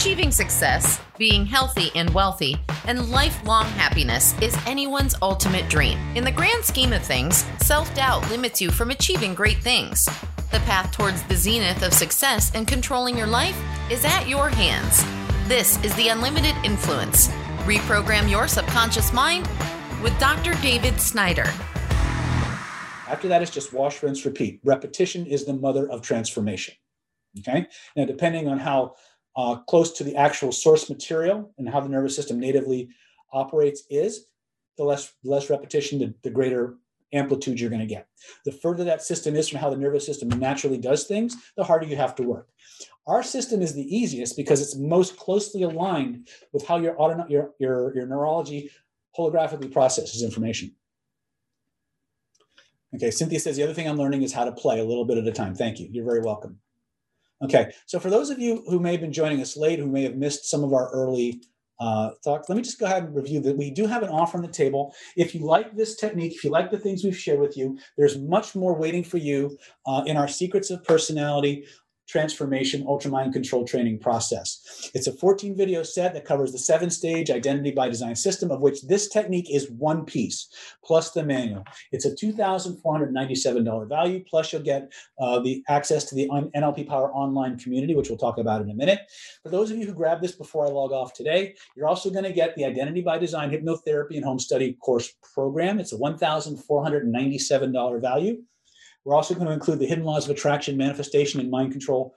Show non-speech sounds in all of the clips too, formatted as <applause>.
Achieving success, being healthy and wealthy, and lifelong happiness is anyone's ultimate dream. In the grand scheme of things, self doubt limits you from achieving great things. The path towards the zenith of success and controlling your life is at your hands. This is the Unlimited Influence. Reprogram your subconscious mind with Dr. David Snyder. After that, it's just wash, rinse, repeat. Repetition is the mother of transformation. Okay. Now, depending on how uh, close to the actual source material and how the nervous system natively operates is, the less less repetition, the, the greater amplitude you're going to get. The further that system is from how the nervous system naturally does things, the harder you have to work. Our system is the easiest because it's most closely aligned with how your auto, your, your, your neurology holographically processes information. Okay, Cynthia says the other thing I'm learning is how to play a little bit at a time. Thank you. You're very welcome. Okay, so for those of you who may have been joining us late, who may have missed some of our early uh, talks, let me just go ahead and review that. We do have an offer on the table. If you like this technique, if you like the things we've shared with you, there's much more waiting for you uh, in our Secrets of Personality transformation ultra mind control training process. It's a 14 video set that covers the seven stage identity by design system, of which this technique is one piece plus the manual. It's a $2,497 value, plus you'll get uh, the access to the NLP Power online community, which we'll talk about in a minute. For those of you who grab this before I log off today, you're also going to get the Identity by Design Hypnotherapy and Home Study course program. It's a $1,497 value. We're also going to include the Hidden Laws of Attraction, Manifestation, and Mind Control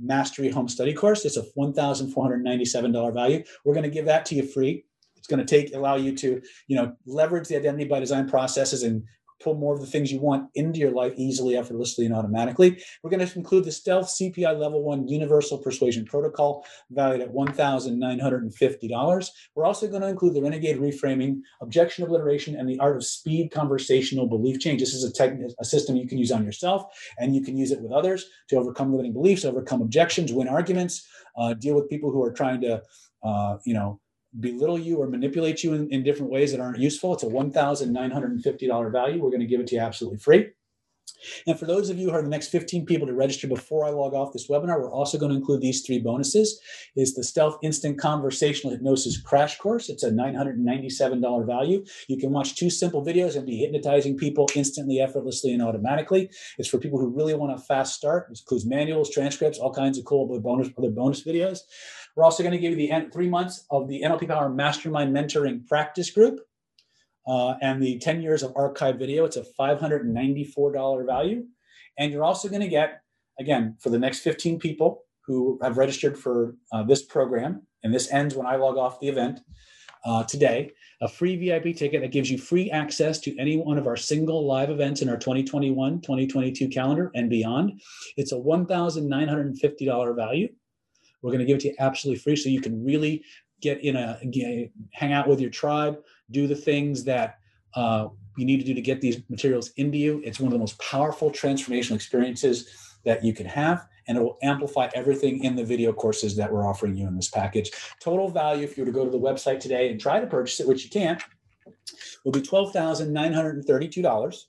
Mastery Home Study course. It's a $1,497 value. We're going to give that to you free. It's going to take allow you to, you know, leverage the identity by design processes and pull more of the things you want into your life easily, effortlessly, and automatically. We're going to include the Stealth CPI Level 1 Universal Persuasion Protocol, valued at $1,950. We're also going to include the Renegade Reframing, Objection Obliteration, and the Art of Speed Conversational Belief Change. This is a, tech, a system you can use on yourself, and you can use it with others to overcome limiting beliefs, overcome objections, win arguments, uh, deal with people who are trying to, uh, you know, belittle you or manipulate you in, in different ways that aren't useful. It's a $1,950 value. We're going to give it to you absolutely free. And for those of you who are the next 15 people to register before I log off this webinar, we're also going to include these three bonuses. Is the Stealth Instant Conversational Hypnosis Crash Course. It's a $997 value. You can watch two simple videos and be hypnotizing people instantly, effortlessly, and automatically. It's for people who really want a fast start. It includes manuals, transcripts, all kinds of cool bonus, other bonus videos. We're also going to give you the three months of the NLP Power Mastermind Mentoring Practice Group uh, and the 10 years of archive video. It's a $594 value. And you're also going to get, again, for the next 15 people who have registered for uh, this program, and this ends when I log off the event uh, today, a free VIP ticket that gives you free access to any one of our single live events in our 2021 2022 calendar and beyond. It's a $1,950 value. We're going to give it to you absolutely free so you can really get in a hang out with your tribe, do the things that uh, you need to do to get these materials into you. It's one of the most powerful transformational experiences that you can have, and it will amplify everything in the video courses that we're offering you in this package. Total value, if you were to go to the website today and try to purchase it, which you can't, will be $12,932.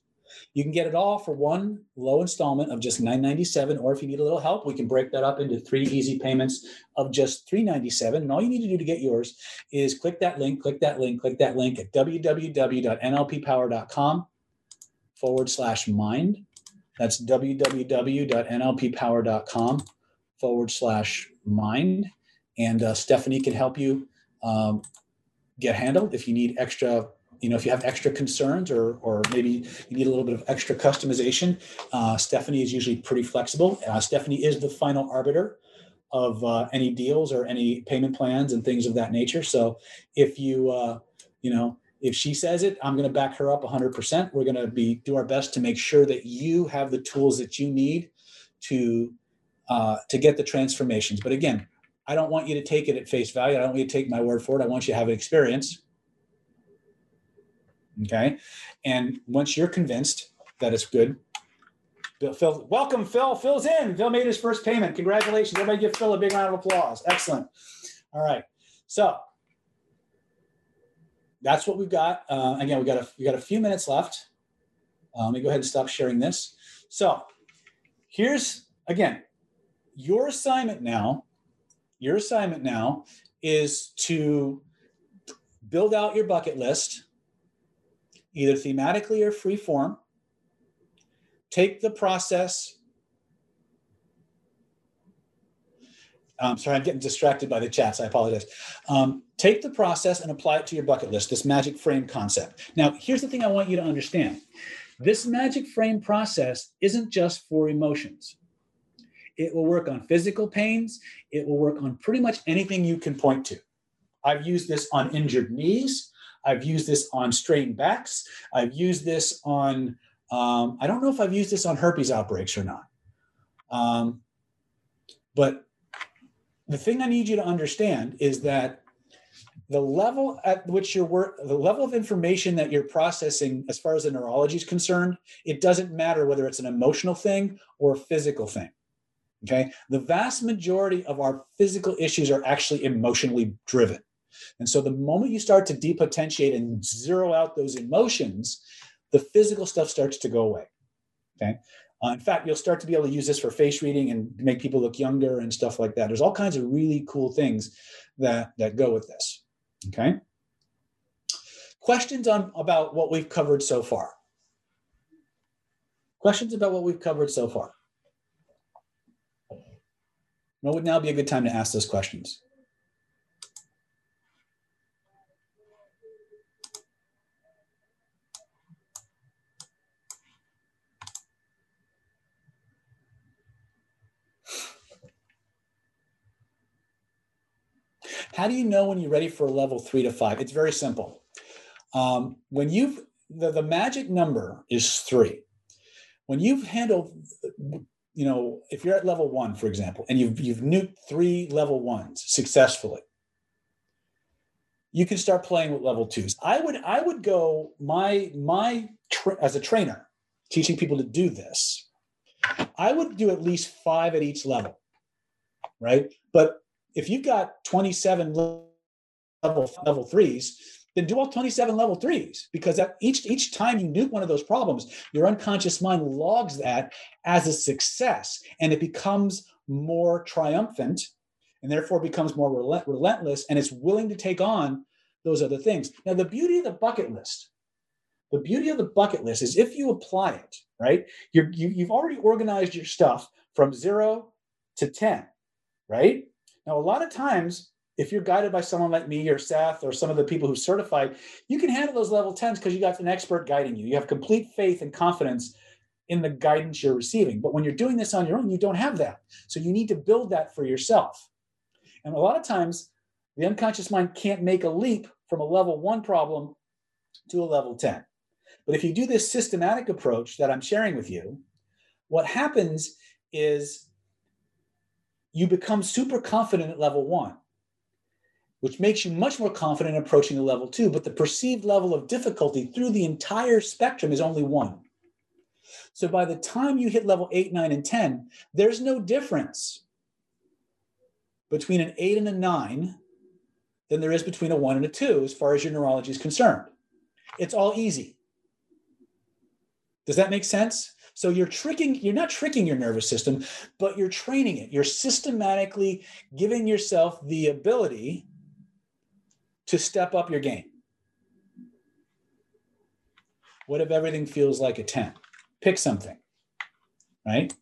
You can get it all for one low installment of just 997, or if you need a little help, we can break that up into three easy payments of just 397. And all you need to do to get yours is click that link, click that link, click that link at www.nlppower.com forward slash mind. That's www.nlppower.com forward slash mind. And uh, Stephanie can help you um, get handled if you need extra you know if you have extra concerns or or maybe you need a little bit of extra customization uh, stephanie is usually pretty flexible. Uh, stephanie is the final arbiter of uh, any deals or any payment plans and things of that nature. So if you uh, you know if she says it i'm going to back her up 100% we're going to be do our best to make sure that you have the tools that you need to uh, to get the transformations. But again i don't want you to take it at face value. I don't want you to take my word for it. I want you to have an experience Okay. And once you're convinced that it's good, Bill, Phil, welcome, Phil. Phil's in. Phil made his first payment. Congratulations. Everybody give Phil a big round of applause. Excellent. All right. So that's what we've got. Uh, again, we got a we got a few minutes left. Uh, let me go ahead and stop sharing this. So here's again your assignment now your assignment now is to build out your bucket list, either thematically or free form. Take the process. I'm sorry, I'm getting distracted by the chats. I apologize. Um, take the process and apply it to your bucket list, this magic frame concept. Now, here's the thing I want you to understand this magic frame process isn't just for emotions. It will work on physical pains. It will work on pretty much anything you can point to. I've used this on injured knees. I've used this on strained backs. I've used this on, um, I don't know if I've used this on herpes outbreaks or not. Um, but the thing I need you to understand is that the level at which your work, the level of information that you're processing as far as the neurology is concerned, it doesn't matter whether it's an emotional thing or a physical thing. Okay. The vast majority of our physical issues are actually emotionally driven. And so the moment you start to depotentiate and zero out those emotions, the physical stuff starts to go away. Okay. Uh, in fact, you'll start to be able to use this for face reading and make people look younger and stuff like that. There's all kinds of really cool things that that go with this. Okay. Questions on about what we've covered so far. Questions about what we've covered so far. What would now be a good time to ask those questions? How do you know when you're ready for a level three to five? It's very simple. Um, when you've the, the magic number is three. When you've handled, you know, if you're at level one, for example, and you've you've nuked three level ones successfully, you can start playing with level twos. I would I would go my my tra- as a trainer teaching people to do this. I would do at least five at each level, right? But if you've got 27 level level threes, then do all 27 level threes because each each time you nuke one of those problems, your unconscious mind logs that as a success and it becomes more triumphant and therefore becomes more relent- relentless and it's willing to take on those other things. Now, the beauty of the bucket list, the beauty of the bucket list is if you apply it, right? You're, you, you've already organized your stuff from zero to 10, right? Now, a lot of times, if you're guided by someone like me or Seth or some of the people who certified, you can handle those level 10s because you got an expert guiding you. You have complete faith and confidence in the guidance you're receiving. But when you're doing this on your own, you don't have that. So you need to build that for yourself. And a lot of times, the unconscious mind can't make a leap from a level one problem to a level 10. But if you do this systematic approach that I'm sharing with you, what happens is you become super confident at level one, which makes you much more confident approaching a level two. But the perceived level of difficulty through the entire spectrum is only one. So by the time you hit level eight, nine, and 10, there's no difference between an eight and a nine than there is between a one and a two as far as your neurology is concerned. It's all easy. Does that make sense? So you're tricking, you're not tricking your nervous system, but you're training it. You're systematically giving yourself the ability to step up your game. What if everything feels like a 10? Pick something, right?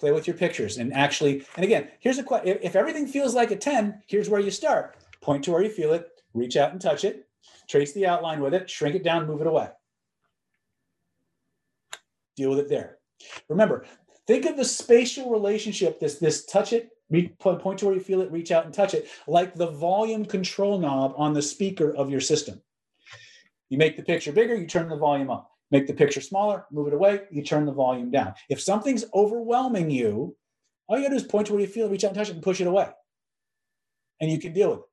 Play with your pictures and actually, and again, here's a question. If everything feels like a 10, here's where you start. Point to where you feel it, reach out and touch it, trace the outline with it, shrink it down, move it away deal with it there. Remember, think of the spatial relationship, this, this touch it, point to where you feel it, reach out and touch it, like the volume control knob on the speaker of your system. You make the picture bigger, you turn the volume up. Make the picture smaller, move it away, you turn the volume down. If something's overwhelming you, all you gotta do is point to where you feel it, reach out and touch it, and push it away. And you can deal with it.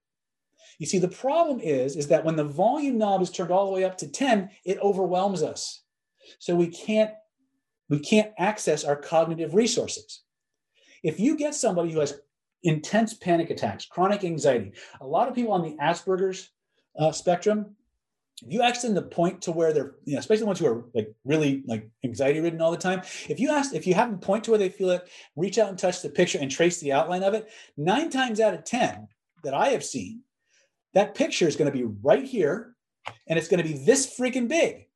You see, the problem is, is that when the volume knob is turned all the way up to 10, it overwhelms us. So we can't we can't access our cognitive resources. If you get somebody who has intense panic attacks, chronic anxiety, a lot of people on the Asperger's uh, spectrum, if you ask them to point to where they're, you know, especially the ones who are like really like anxiety ridden all the time, if you ask, if you have them point to where they feel it, reach out and touch the picture and trace the outline of it, nine times out of 10 that I have seen, that picture is going to be right here and it's going to be this freaking big.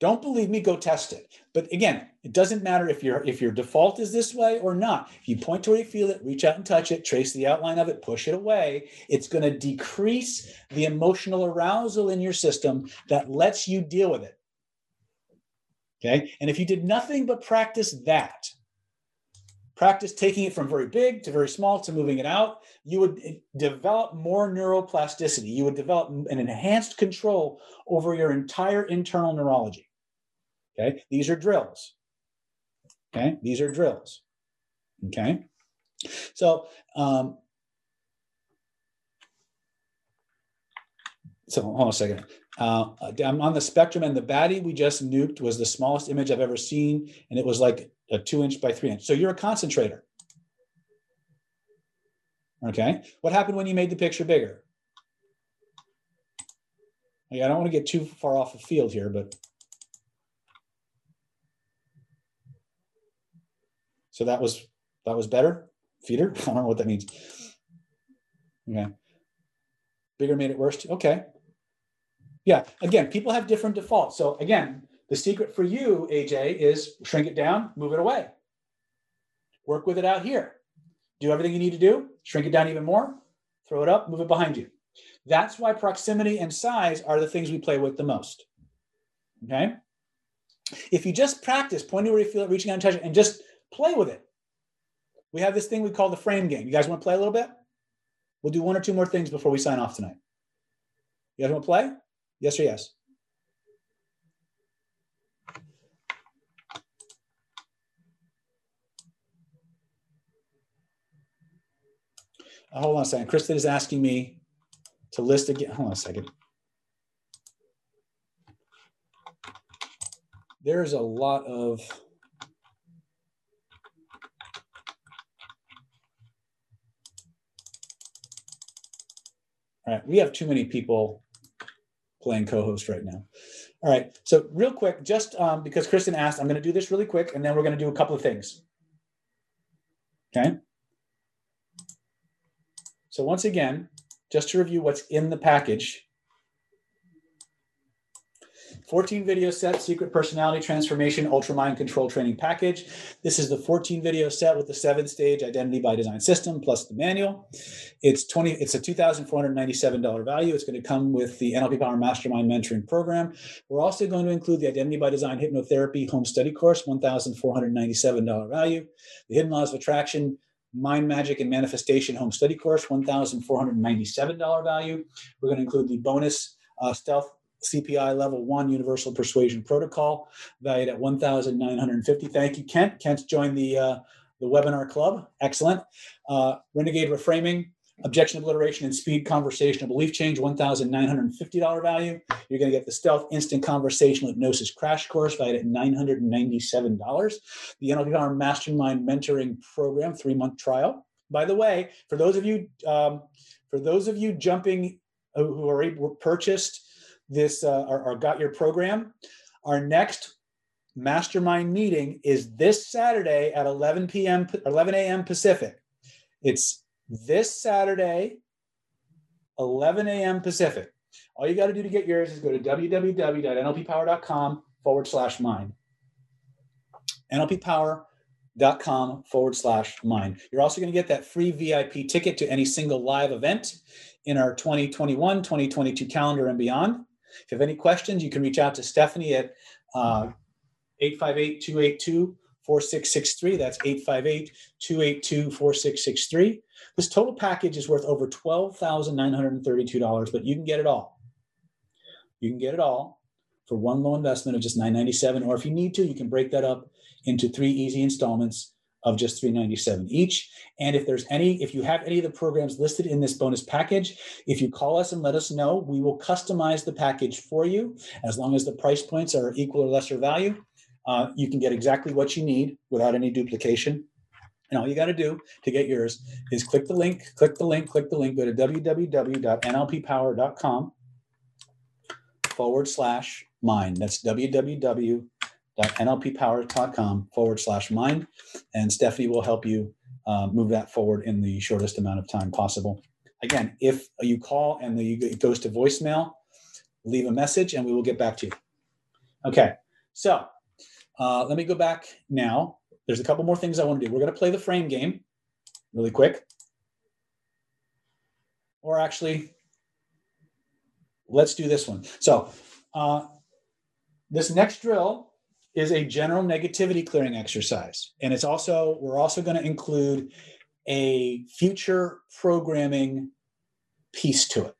Don't believe me, go test it. But again, it doesn't matter if your if your default is this way or not. If you point to where you feel it, reach out and touch it, trace the outline of it, push it away, it's going to decrease the emotional arousal in your system that lets you deal with it. Okay? And if you did nothing but practice that, practice taking it from very big to very small to moving it out, you would eh, develop more neuroplasticity. You would develop an enhanced control over your entire internal neurology. Okay, these are drills. Okay, these are drills. Okay, so um, so hold on a second. Uh, I'm on the spectrum, and the baddie we just nuked was the smallest image I've ever seen, and it was like a two inch by three inch. So you're a concentrator. Okay, what happened when you made the picture bigger? I don't want to get too far off the field here, but So that was that was better. Feeder. <laughs> I don't know what that means. Okay. Bigger made it worse. Okay. Yeah. Again, people have different defaults. So again, the secret for you, AJ, is shrink it down, move it away. Work with it out here. Do everything you need to do. Shrink it down even more. Throw it up. Move it behind you. That's why proximity and size are the things we play with the most. Okay. If you just practice pointing where you feel it, reaching out and touching, and just Play with it. We have this thing we call the frame game. You guys want to play a little bit? We'll do one or two more things before we sign off tonight. You guys want to play? Yes or yes? Uh, hold on a second. Kristen is asking me to list again. Hold on a second. There's a lot of All right, we have too many people playing co-host right now. All right, so real quick, just um, because Kristen asked, I'm going to do this really quick, and then we're going to do a couple of things. Okay. So once again, just to review what's in the package, 14 video set, secret personality transformation, ultra mind control training package. This is the 14 video set with the seven stage identity by design system plus the manual. It's 20, it's a $2,497 value. It's going to come with the NLP Power Mastermind mentoring program. We're also going to include the identity by design hypnotherapy home study course, $1,497 value. The hidden laws of attraction Mind Magic and Manifestation Home Study Course, $1,497 value. We're going to include the bonus uh, stealth CPI level one universal persuasion protocol valued at 1,950. Thank you, Kent. Kent's joined the, uh, the webinar club. Excellent. Uh, Renegade reframing, objection obliteration and speed conversational belief change, $1,950 value. You're going to get the stealth instant conversational hypnosis crash course valued at $997. The NLP Mastermind mentoring program, three month trial. By the way, for those of you, um, for those of you jumping uh, who are purchased this uh, or, or got your program, our next mastermind meeting is this Saturday at 11 p.m. 11 a.m. Pacific. It's this Saturday, 11 a.m. Pacific. All you got to do to get yours is go to www.nlppower.com forward slash mind. nlppower.com forward slash mind. You're also going to get that free VIP ticket to any single live event in our 2021 2022 calendar and beyond. If you have any questions, you can reach out to Stephanie at uh, 858 282 4663. That's 858 282 4663. This total package is worth over $12,932, but you can get it all. You can get it all for one low investment of just 997 or if you need to, you can break that up into three easy installments of just 397 each. And if there's any if you have any of the programs listed in this bonus package if you call us and let us know we will customize the package for you. As long as the price points are equal or lesser value uh, you can get exactly what you need without any duplication. And all you got to do to get yours is click the link click the link click the link go to www.nlppower.com forward slash mine. That's www.nlppower.com forward slash mind. And Stephanie will help you uh, move that forward in the shortest amount of time possible. Again, if you call and the, it goes to voicemail, leave a message and we will get back to you. Okay, so uh, let me go back now. There's a couple more things I want to do. We're going to play the frame game really quick. Or actually, let's do this one. So uh, this next drill is a general negativity clearing exercise. And it's also, we're also going to include a future programming piece to it.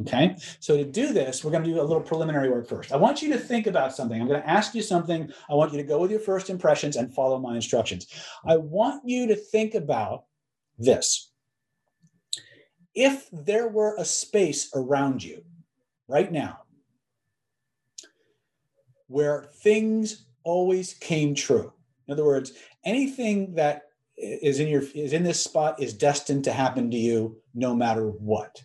Okay, so to do this, we're going to do a little preliminary work first. I want you to think about something. I'm going to ask you something. I want you to go with your first impressions and follow my instructions. I want you to think about this. If there were a space around you right now where things always came true, in other words, anything that is in your is in this spot is destined to happen to you no matter what.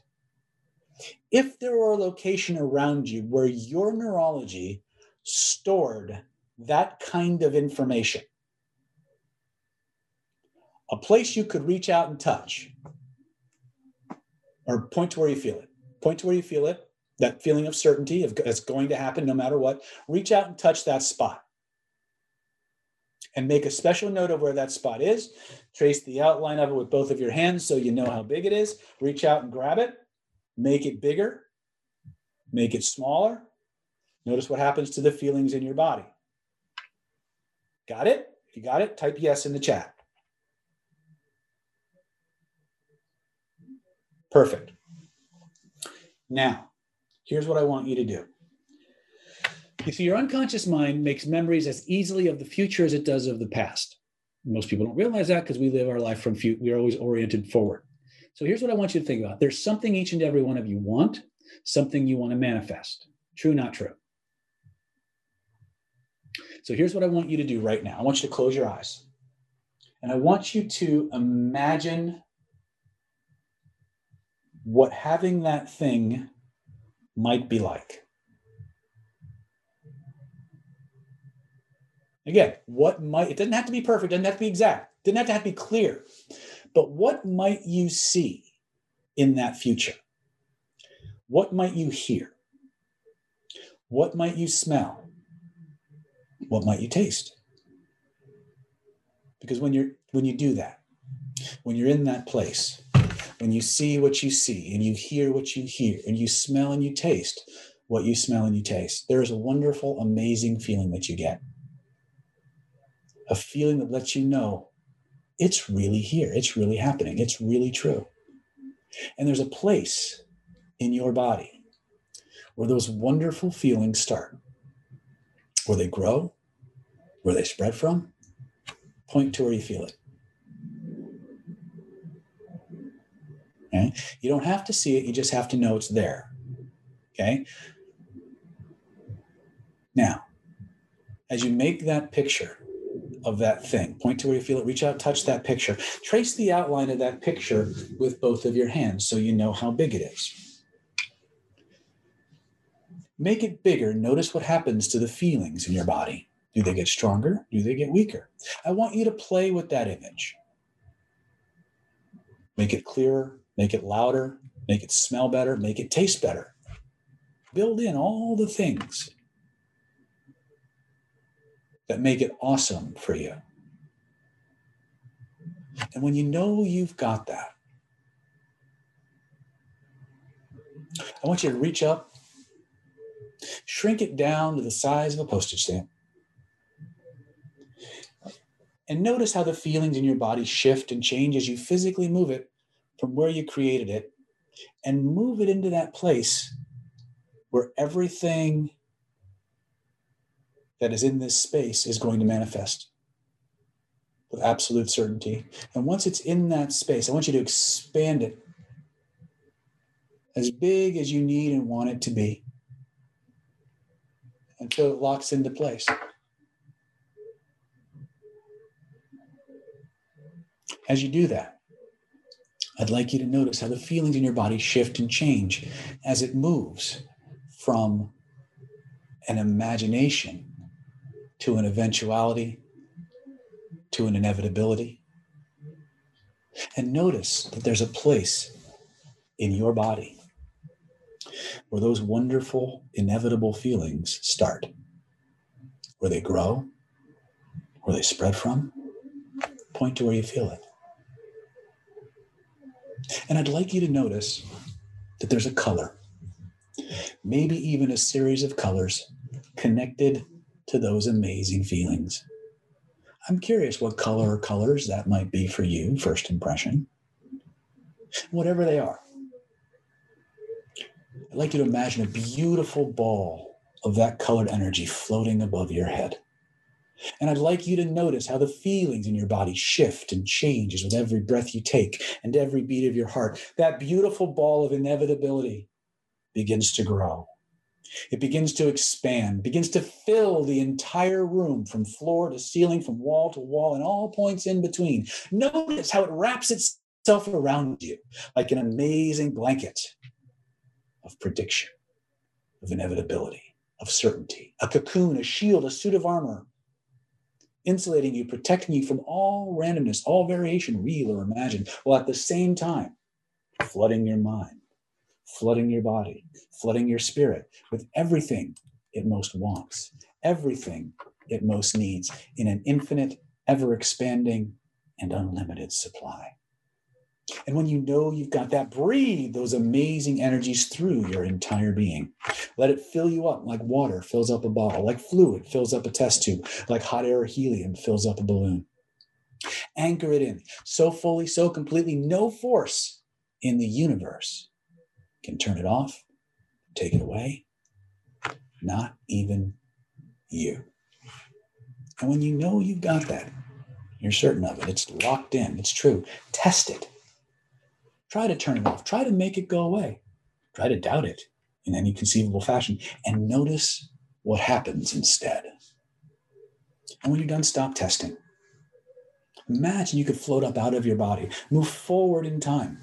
If there were a location around you where your neurology stored that kind of information, a place you could reach out and touch, or point to where you feel it, point to where you feel it, that feeling of certainty of it's going to happen no matter what, reach out and touch that spot. And make a special note of where that spot is. Trace the outline of it with both of your hands so you know how big it is. Reach out and grab it make it bigger, make it smaller. Notice what happens to the feelings in your body. Got it? If you got it, type yes in the chat. Perfect. Now, here's what I want you to do. You see, your unconscious mind makes memories as easily of the future as it does of the past. Most people don't realize that because we live our life from future. We're always oriented forward. So here's what I want you to think about there's something each and every one of you want, something you want to manifest. True, not true. So here's what I want you to do right now I want you to close your eyes. And I want you to imagine what having that thing might be like. Again, what might, it doesn't have to be perfect, doesn't have to be exact, doesn't have to, have to be clear. But what might you see in that future? What might you hear? What might you smell? What might you taste? Because when you're when you do that, when you're in that place, when you see what you see and you hear what you hear and you smell and you taste what you smell and you taste, there is a wonderful, amazing feeling that you get. A feeling that lets you know it's really here. It's really happening. It's really true. And there's a place in your body where those wonderful feelings start, where they grow, where they spread from. Point to where you feel it. Okay? You don't have to see it, you just have to know it's there. Okay? Now, as you make that picture, of that thing. Point to where you feel it, reach out, touch that picture. Trace the outline of that picture with both of your hands so you know how big it is. Make it bigger. Notice what happens to the feelings in your body. Do they get stronger? Do they get weaker? I want you to play with that image. Make it clearer, make it louder, make it smell better, make it taste better. Build in all the things that make it awesome for you. And when you know you've got that, I want you to reach up, shrink it down to the size of a postage stamp. And notice how the feelings in your body shift and change as you physically move it from where you created it and move it into that place where everything that is in this space is going to manifest with absolute certainty. And once it's in that space, I want you to expand it as big as you need and want it to be until it locks into place. As you do that, I'd like you to notice how the feelings in your body shift and change as it moves from an imagination to an eventuality, to an inevitability. And notice that there's a place in your body where those wonderful, inevitable feelings start, where they grow, where they spread from. Point to where you feel it. And I'd like you to notice that there's a color, maybe even a series of colors connected to those amazing feelings. I'm curious what color or colors that might be for you, first impression. Whatever they are. I'd like you to imagine a beautiful ball of that colored energy floating above your head. And I'd like you to notice how the feelings in your body shift and changes with every breath you take and every beat of your heart. That beautiful ball of inevitability begins to grow. It begins to expand, begins to fill the entire room from floor to ceiling, from wall to wall, and all points in between. Notice how it wraps itself around you like an amazing blanket of prediction, of inevitability, of certainty, a cocoon, a shield, a suit of armor insulating you, protecting you from all randomness, all variation, real or imagined, while at the same time flooding your mind, flooding your body, flooding your spirit with everything it most wants, everything it most needs in an infinite, ever expanding, and unlimited supply. And when you know you've got that, breathe those amazing energies through your entire being. Let it fill you up like water fills up a bottle, like fluid fills up a test tube, like hot air or helium fills up a balloon. Anchor it in so fully, so completely, no force in the universe can turn it off, take it away, not even you. And when you know you've got that, you're certain of it, it's locked in, it's true, test it Try to turn it off. Try to make it go away. Try to doubt it in any conceivable fashion and notice what happens instead. And when you're done, stop testing. Imagine you could float up out of your body, move forward in time,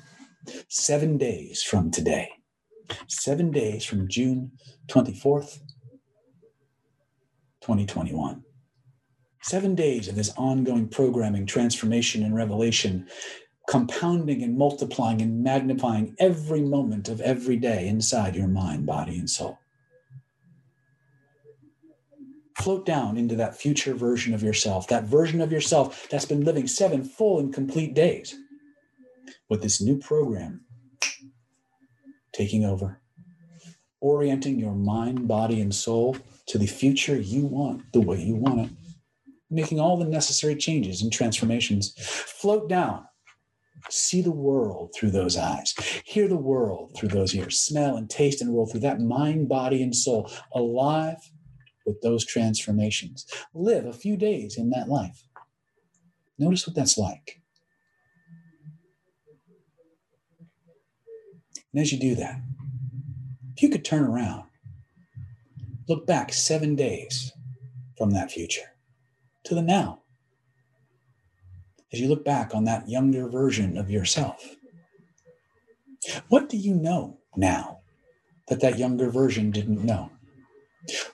seven days from today, seven days from June 24th, 2021. Seven days of this ongoing programming, transformation, and revelation compounding and multiplying and magnifying every moment of every day inside your mind, body, and soul. Float down into that future version of yourself, that version of yourself that's been living seven full and complete days with this new program taking over, orienting your mind, body, and soul to the future you want the way you want it, making all the necessary changes and transformations. Float down see the world through those eyes, hear the world through those ears, smell and taste and world through that mind, body, and soul, alive with those transformations. Live a few days in that life. Notice what that's like. And as you do that, if you could turn around, look back seven days from that future to the now as you look back on that younger version of yourself? What do you know now that that younger version didn't know?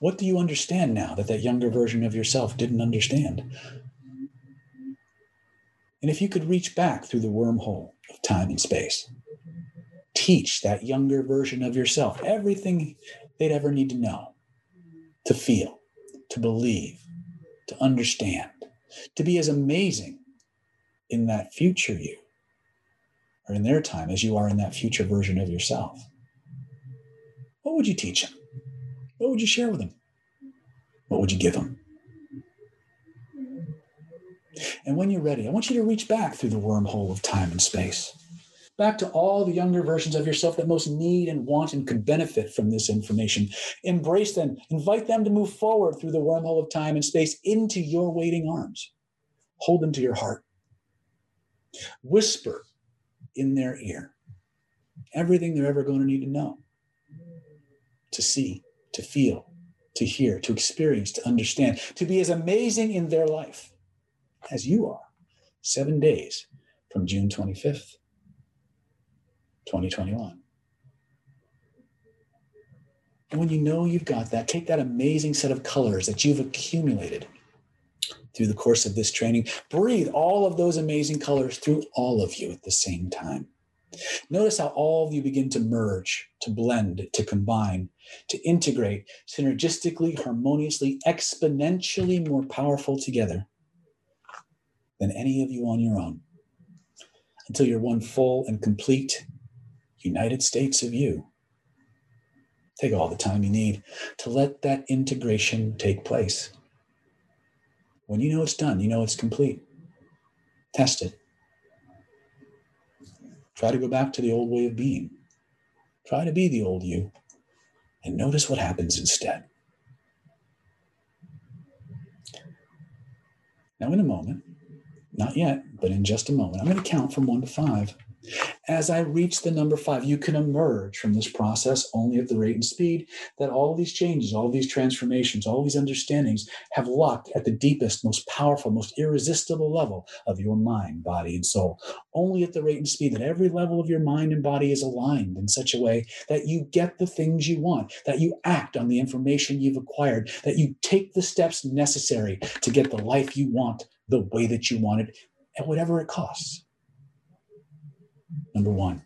What do you understand now that that younger version of yourself didn't understand? And if you could reach back through the wormhole of time and space, teach that younger version of yourself everything they'd ever need to know, to feel, to believe, to understand, to be as amazing in that future you, or in their time as you are in that future version of yourself, what would you teach them? What would you share with them? What would you give them? And when you're ready, I want you to reach back through the wormhole of time and space, back to all the younger versions of yourself that most need and want and could benefit from this information. Embrace them, invite them to move forward through the wormhole of time and space into your waiting arms. Hold them to your heart. Whisper in their ear everything they're ever going to need to know, to see, to feel, to hear, to experience, to understand, to be as amazing in their life as you are seven days from June 25th, 2021. And when you know you've got that, take that amazing set of colors that you've accumulated through the course of this training, breathe all of those amazing colors through all of you at the same time. Notice how all of you begin to merge, to blend, to combine, to integrate synergistically, harmoniously, exponentially more powerful together than any of you on your own until you're one full and complete United States of you. Take all the time you need to let that integration take place. When you know it's done, you know it's complete. Test it. Try to go back to the old way of being. Try to be the old you and notice what happens instead. Now, in a moment, not yet, but in just a moment, I'm going to count from one to five. As I reach the number five, you can emerge from this process only at the rate and speed that all these changes, all these transformations, all these understandings have locked at the deepest, most powerful, most irresistible level of your mind, body, and soul. Only at the rate and speed that every level of your mind and body is aligned in such a way that you get the things you want, that you act on the information you've acquired, that you take the steps necessary to get the life you want the way that you want it, at whatever it costs. Number one,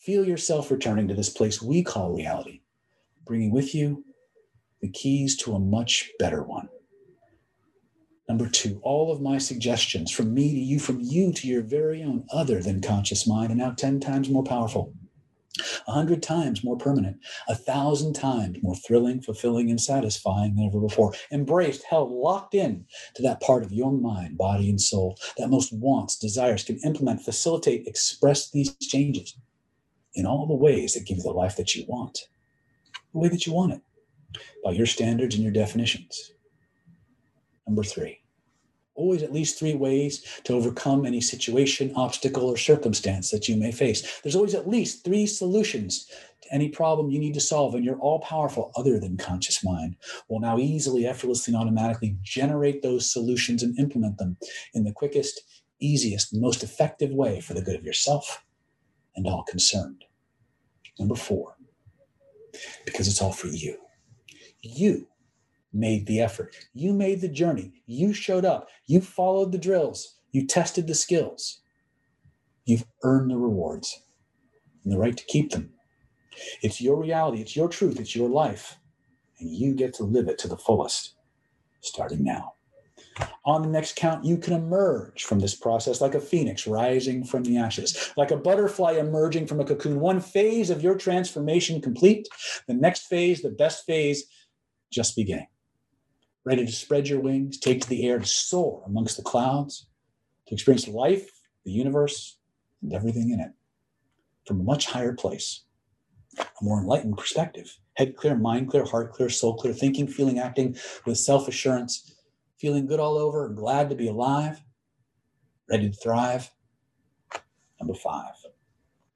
feel yourself returning to this place we call reality, bringing with you the keys to a much better one. Number two, all of my suggestions from me to you, from you to your very own other than conscious mind, are now 10 times more powerful, a hundred times more permanent, a thousand times more thrilling, fulfilling, and satisfying than ever before. Embraced, held, locked in to that part of your mind, body, and soul that most wants, desires, can implement, facilitate, express these changes in all the ways that give you the life that you want, the way that you want it, by your standards and your definitions. Number three, always at least three ways to overcome any situation, obstacle, or circumstance that you may face. There's always at least three solutions to any problem you need to solve, and you're all powerful other than conscious mind will now easily, effortlessly, and automatically generate those solutions and implement them in the quickest, easiest, most effective way for the good of yourself and all concerned. Number four, because it's all for you. You made the effort. You made the journey. You showed up. You followed the drills. You tested the skills. You've earned the rewards and the right to keep them. It's your reality. It's your truth. It's your life. And you get to live it to the fullest starting now. On the next count, you can emerge from this process like a phoenix rising from the ashes, like a butterfly emerging from a cocoon. One phase of your transformation complete, the next phase, the best phase, just beginning ready to spread your wings, take to the air, to soar amongst the clouds, to experience life, the universe, and everything in it from a much higher place, a more enlightened perspective. Head clear, mind clear, heart clear, soul clear, thinking, feeling, acting with self assurance, feeling good all over, glad to be alive, ready to thrive. Number five,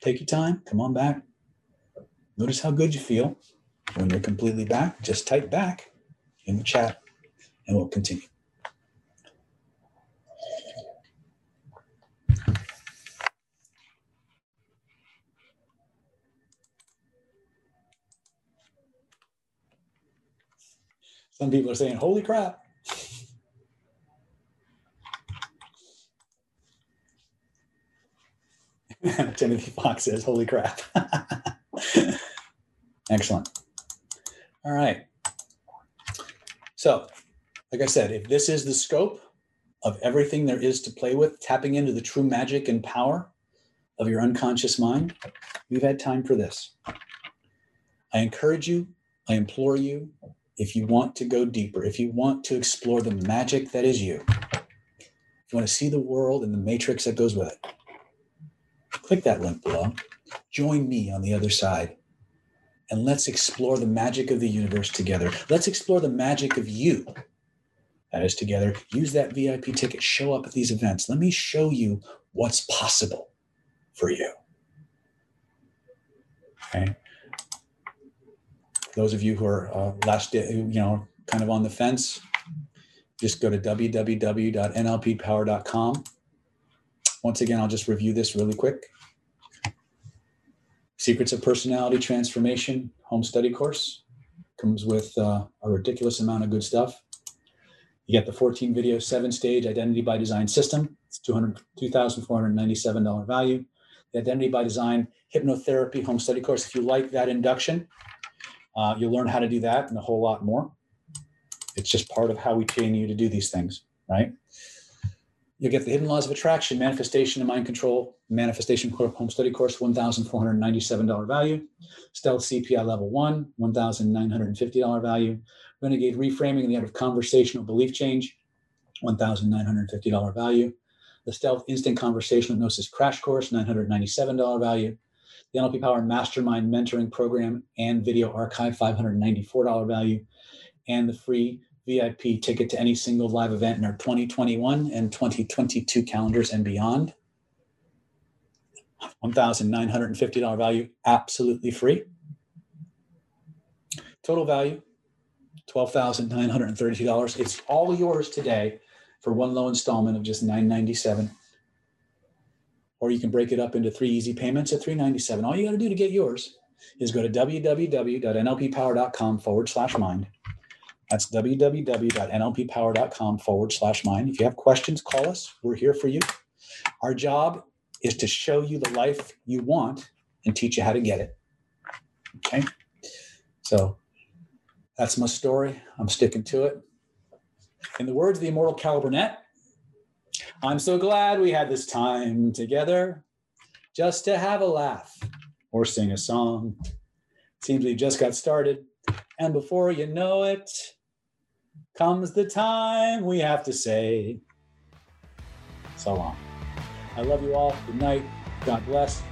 take your time, come on back. Notice how good you feel. When you're completely back, just type back in the chat and we'll continue. Some people are saying, holy crap. <laughs> Timothy Fox says, holy crap. <laughs> Excellent. All right. So like I said, if this is the scope of everything there is to play with, tapping into the true magic and power of your unconscious mind, we've had time for this. I encourage you, I implore you, if you want to go deeper, if you want to explore the magic that is you, if you want to see the world and the matrix that goes with it, click that link below. Join me on the other side and let's explore the magic of the universe together. Let's explore the magic of you that is together. Use that VIP ticket, show up at these events. Let me show you what's possible for you. Okay. Those of you who are uh, last, you know, kind of on the fence, just go to www.nlppower.com. Once again, I'll just review this really quick. Secrets of Personality Transformation Home Study Course. comes with uh, a ridiculous amount of good stuff. You get the 14 video, seven stage identity by design system. It's $2,497 value. The identity by design hypnotherapy home study course. If you like that induction, uh, you'll learn how to do that and a whole lot more. It's just part of how we train you to do these things, right? You'll get the hidden laws of attraction, manifestation and mind control, manifestation home study course, $1,497 value. Stealth CPI level one, $1,950 value. Renegade reframing and the art of conversational belief change, $1,950 value. The Stealth Instant conversational Hypnosis Crash Course, $997 value. The NLP Power Mastermind Mentoring Program and Video Archive, $594 value. And the free VIP ticket to any single live event in our 2021 and 2022 calendars and beyond. $1,950 value, absolutely free. Total value, $12,932. It's all yours today for one low installment of just 997. Or you can break it up into three easy payments at 397. All you got to do to get yours is go to www.nlppower.com forward slash mind that's www.nlppower.com forward slash mind. If you have questions, call us. We're here for you. Our job is to show you the life you want and teach you how to get it. Okay. So that's my story. I'm sticking to it. In the words of the immortal Carol Burnett, I'm so glad we had this time together just to have a laugh or sing a song. Seems we just got started. And before you know it, comes the time we have to say so long. I love you all. Good night. God bless.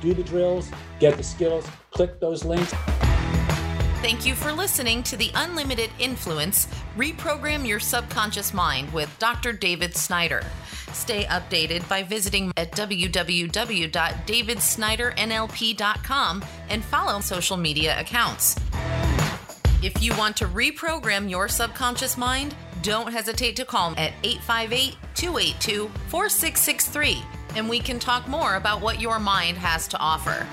Do the drills, get the skills, click those links. Thank you for listening to the Unlimited Influence Reprogram Your Subconscious Mind with Dr. David Snyder. Stay updated by visiting at www.davidsnydernlp.com and follow social media accounts. If you want to reprogram your subconscious mind, don't hesitate to call at 858 282 4663 and we can talk more about what your mind has to offer.